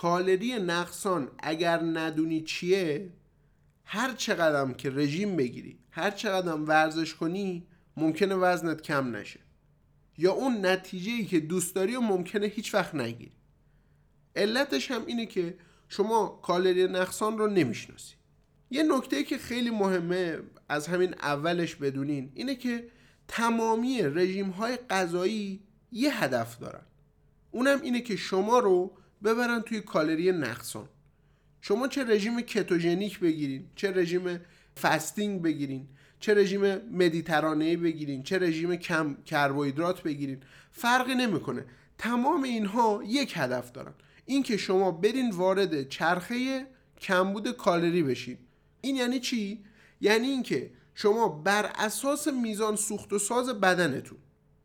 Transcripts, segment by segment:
کالری نقصان اگر ندونی چیه هر چقدر که رژیم بگیری هر چقدر ورزش کنی ممکنه وزنت کم نشه. یا اون نتیجه ای که دوست داری و ممکنه هیچ وقت نگیری. علتش هم اینه که شما کالری نقصان رو نمی‌شناسی. یه نکته که خیلی مهمه از همین اولش بدونین اینه که تمامی رژیم های غذایی یه هدف دارن. اونم اینه که شما رو ببرن توی کالری نقصان. شما چه رژیم کتوژنیک بگیرین چه رژیم fasting بگیرین چه رژیم مدیترانه‌ای بگیرین چه رژیم کم کربوهیدرات بگیرین فرقی نمی‌کنه. تمام اینها یک هدف دارن. اینکه شما برین وارد چرخه کمبود کالری بشین. این یعنی چی؟ یعنی اینکه شما بر اساس میزان سوخت و ساز بدنتون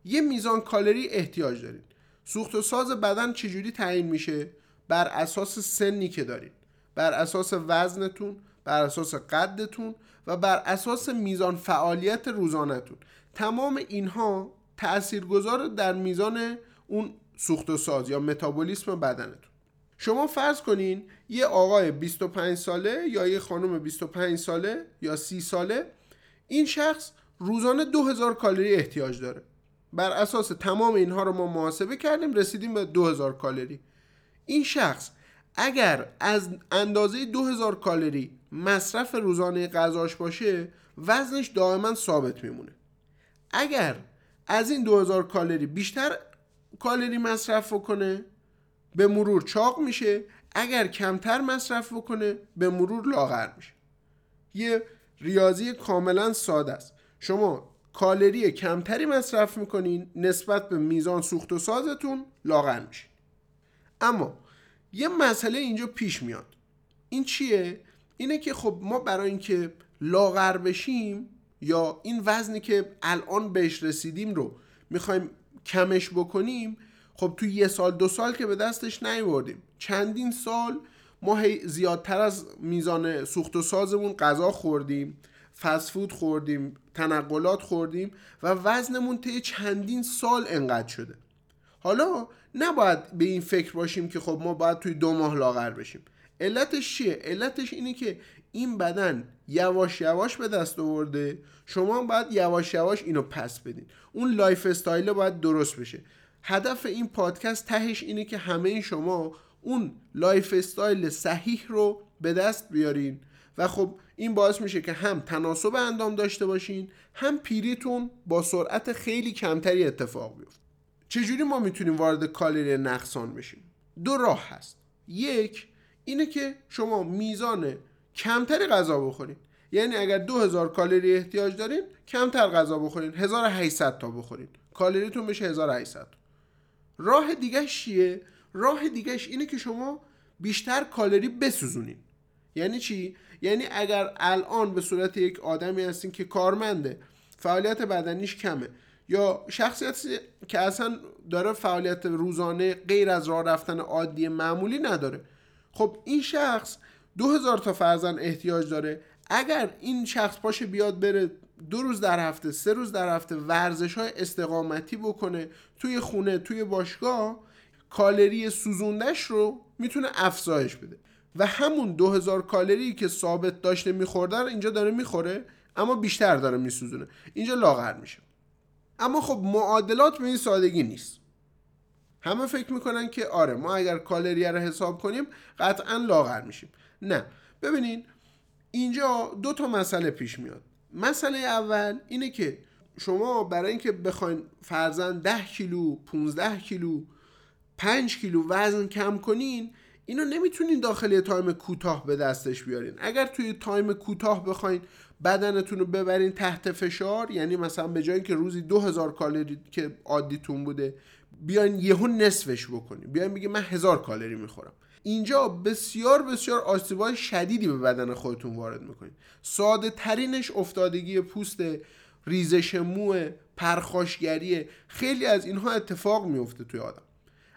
یه میزان کالری احتیاج دارین. سوخت و ساز بدن چجوری تعیین میشه؟ بر اساس سنی که دارین. بر اساس وزنتون بر اساس قدتون و بر اساس میزان فعالیت روزانهتون. تمام اینها تاثیرگذار در میزان اون سوخت و ساز یا متابولیسم بدنتون. شما فرض کنین یه آقای 25 ساله یا یه خانم 25 ساله یا 30 ساله این شخص روزانه 2000 کالری احتیاج داره. بر اساس تمام اینها رو ما محاسبه کردیم رسیدیم به 2000 کالری. این شخص اگر از اندازه 2000 کالری مصرف روزانه غذاش باشه وزنش دائما ثابت میمونه. اگر از این 2000 کالری بیشتر کالری مصرف کنه به مرور چاق میشه. اگر کمتر مصرف بکنه به مرور لاغر میشه. یه ریاضی کاملا ساده است. شما کالری کمتری مصرف می‌کنین نسبت به میزان سوخت و سازتون لاغر میشه. اما یه مسئله اینجا پیش میاد. این چیه؟ اینه که خب ما برای اینکه لاغر بشیم یا این وزنی که الان بهش رسیدیم رو می‌خوایم کمش بکنیم خب تو یه سال دو سال که به دستش نیوردیم. چندین سال ما زیادتر از میزان سوخت و سازمون غذا خوردیم. فست‌فود خوردیم تنقلات خوردیم و وزنمون طی چندین سال انقدر شده. حالا نباید به این فکر باشیم که خب ما باید توی دو ماه لاغر بشیم. علتش چیه؟ علتش اینه که این بدن یواش یواش به دست آورده. شما باید یواش یواش اینو پس بدین. اون lifestyle باید درست بشه. هدف این پادکست تهش اینه که همه شما اون lifestyle صحیح رو به دست بیارین. و خب این باعث میشه که هم تناسب اندام داشته باشین هم پیریتون با سرعت خیلی کمتری اتفاق بیفته. چجوری ما می‌تونیم وارد کالری نقصان بشیم؟ دو راه هست. یک اینه که شما میزان کمتری غذا بخورین. یعنی اگر 2000 کالری احتیاج دارین کمتر غذا بخورین. 1800 تا بخورین. کالریتون بشه 1800 راه دیگه چیه؟ راه دیگهش اینه که شما بیشتر کالری بسوزونین. یعنی چی؟ یعنی اگر الان به صورت یک آدمی هستین که کارمنده فعالیت بدنیش کمه. یا شخصیتی که اصلا داره فعالیت روزانه غیر از راه رفتن عادی معمولی نداره. خب این شخص دو هزار تا فرزن احتیاج داره. اگر این شخص پاشه بیاد بره دو روز در هفته سه روز در هفته ورزش های استقامتی بکنه توی خونه توی باشگاه کالری سوزوندش رو می‌تونه افزایش بده. و همون 2000 کالری که ثابت داشته میخورده رو اینجا داره می‌خوره اما بیشتر داره میسوزونه. اینجا لاغر میشه. اما خب معادلات به این سادگی نیست. همه فکر می‌کنن که آره ما اگر کالری رو حساب کنیم قطعا لاغر میشیم. نه. ببینین اینجا دو تا مسئله پیش میاد. مسئله اول اینه که شما برای اینکه بخواین فرضا 10 کیلو 15 کیلو 5 کیلو وزن کم کنین اینو نمی‌تونین داخل time کوتاه به دستش بیارین. اگر توی time کوتاه بخواین بدنتون رو ببرین تحت فشار یعنی مثلا به جای که روزی 2000 کالری که عادیتون بوده بیاین یهو نصفش بکنین. بیاین بگی من هزار کالری می‌خورم. اینجا بسیار بسیار آسیبای شدیدی به بدن خودتون وارد می‌کنین. ساده ترینش افتادگی پوست ریزش مو پرخاشگری. خیلی از اینها اتفاق میفته توی آدم.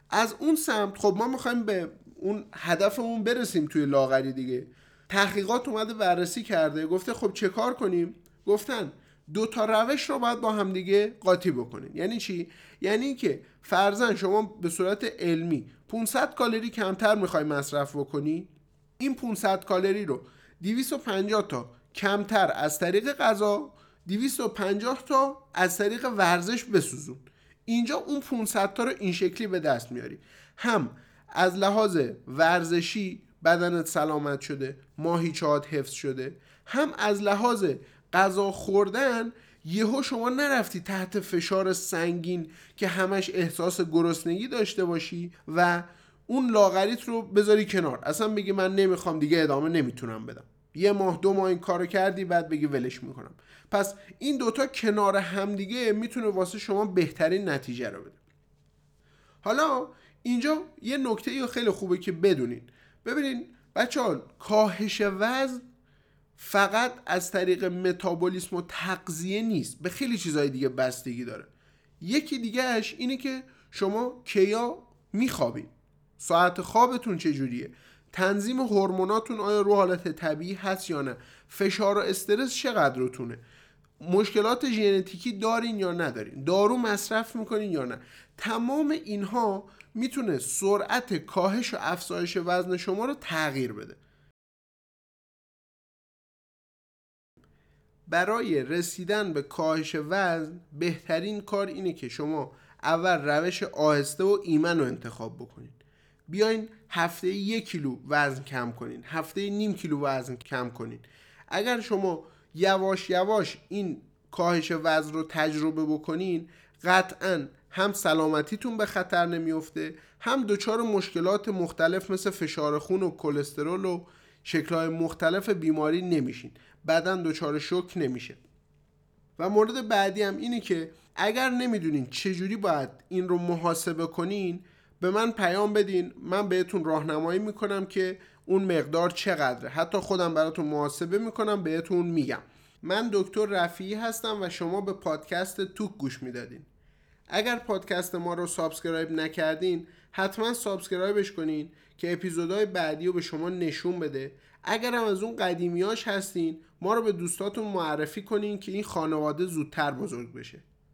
از اون سمت خب ما می‌خوایم به اون هدفمون برسیم توی لاغری دیگه. تحقیقات اومده بررسی کرده. گفته خب چه کار کنیم؟ گفتن دو تا روش رو باید با همدیگه قاطی بکنین یعنی چی؟ یعنی که فرزن شما به صورت علمی 500 کالری کمتر می‌خوای مصرف بکنی؟ این 500 کالری رو 250 تا کمتر از طریق غذا 250 تا از طریق ورزش بسوزون. اینجا اون 500 تا رو این شکلی به دست میاری. هم از لحاظ ورزشی بدنت سلامت شده ماهیچهات حفظ شده. هم از لحاظ غذا خوردن یهو شما نرفتی تحت فشار سنگین که همش احساس گرسنگی داشته باشی و اون لاغریت رو بذاری کنار. اصلا بگی من نمی‌خوام دیگه ادامه نمی‌تونم بدم. یه ماه دو ماه این کارو کردی بعد بگی ولش می‌کنم. پس این دوتا کنار همدیگه می‌تونه واسه شما بهترین نتیجه رو بده. حالا اینجا یه نکته خیلی خوبه که بدونین. ببینین بچه ها کاهش وزن فقط از طریق متابولیسم و تغذیه نیست. به خیلی چیزهای دیگه بستگی داره. یکی دیگهش اینه که شما کیا میخوابین. ساعت خوابتون چجوریه؟ تنظیم هورموناتون آیا رو حالت طبیعی هست یا نه؟ فشار و استرس چقدر روتونه مشکلات ژنتیکی دارین یا ندارین؟ دارو مصرف می‌کنین یا نه؟ تمام اینها می‌تونه سرعت کاهش و افزایش وزن شما رو تغییر بده. برای رسیدن به کاهش وزن بهترین کار اینه که شما اول روش آهسته و ایمن رو انتخاب بکنید بیاین هفته یک کیلو وزن کم کنین هفته نیم کیلو وزن کم کنین. اگر شما یواش یواش این کاهش وزن رو تجربه بکنین قطعا هم سلامتیتون به خطر نمیفته هم دچار مشکلات مختلف مثل فشار خون و کلسترول و شکلهای مختلف بیماری نمیشین. بدن دچار شک نمیشه. و مورد بعدی هم اینه که اگر نمی‌دونین چجوری باید این رو محاسبه کنین به من پیام بدین. من بهتون راهنمایی می‌کنم که اون مقدار چقدره. حتی خودم براتون محاسبه می‌کنم بهتون میگم. من دکتر رفیعی هستم و شما به پادکست talk گوش می‌دادین. اگر پادکست ما رو subscribe نکردین حتما subscribe ش کنین که اپیزودهای بعدی رو به شما نشون بده. اگر هم از اون قدیمیاش هستین ما رو به دوستاتون معرفی کنین که این خانواده زودتر بزرگ بشه.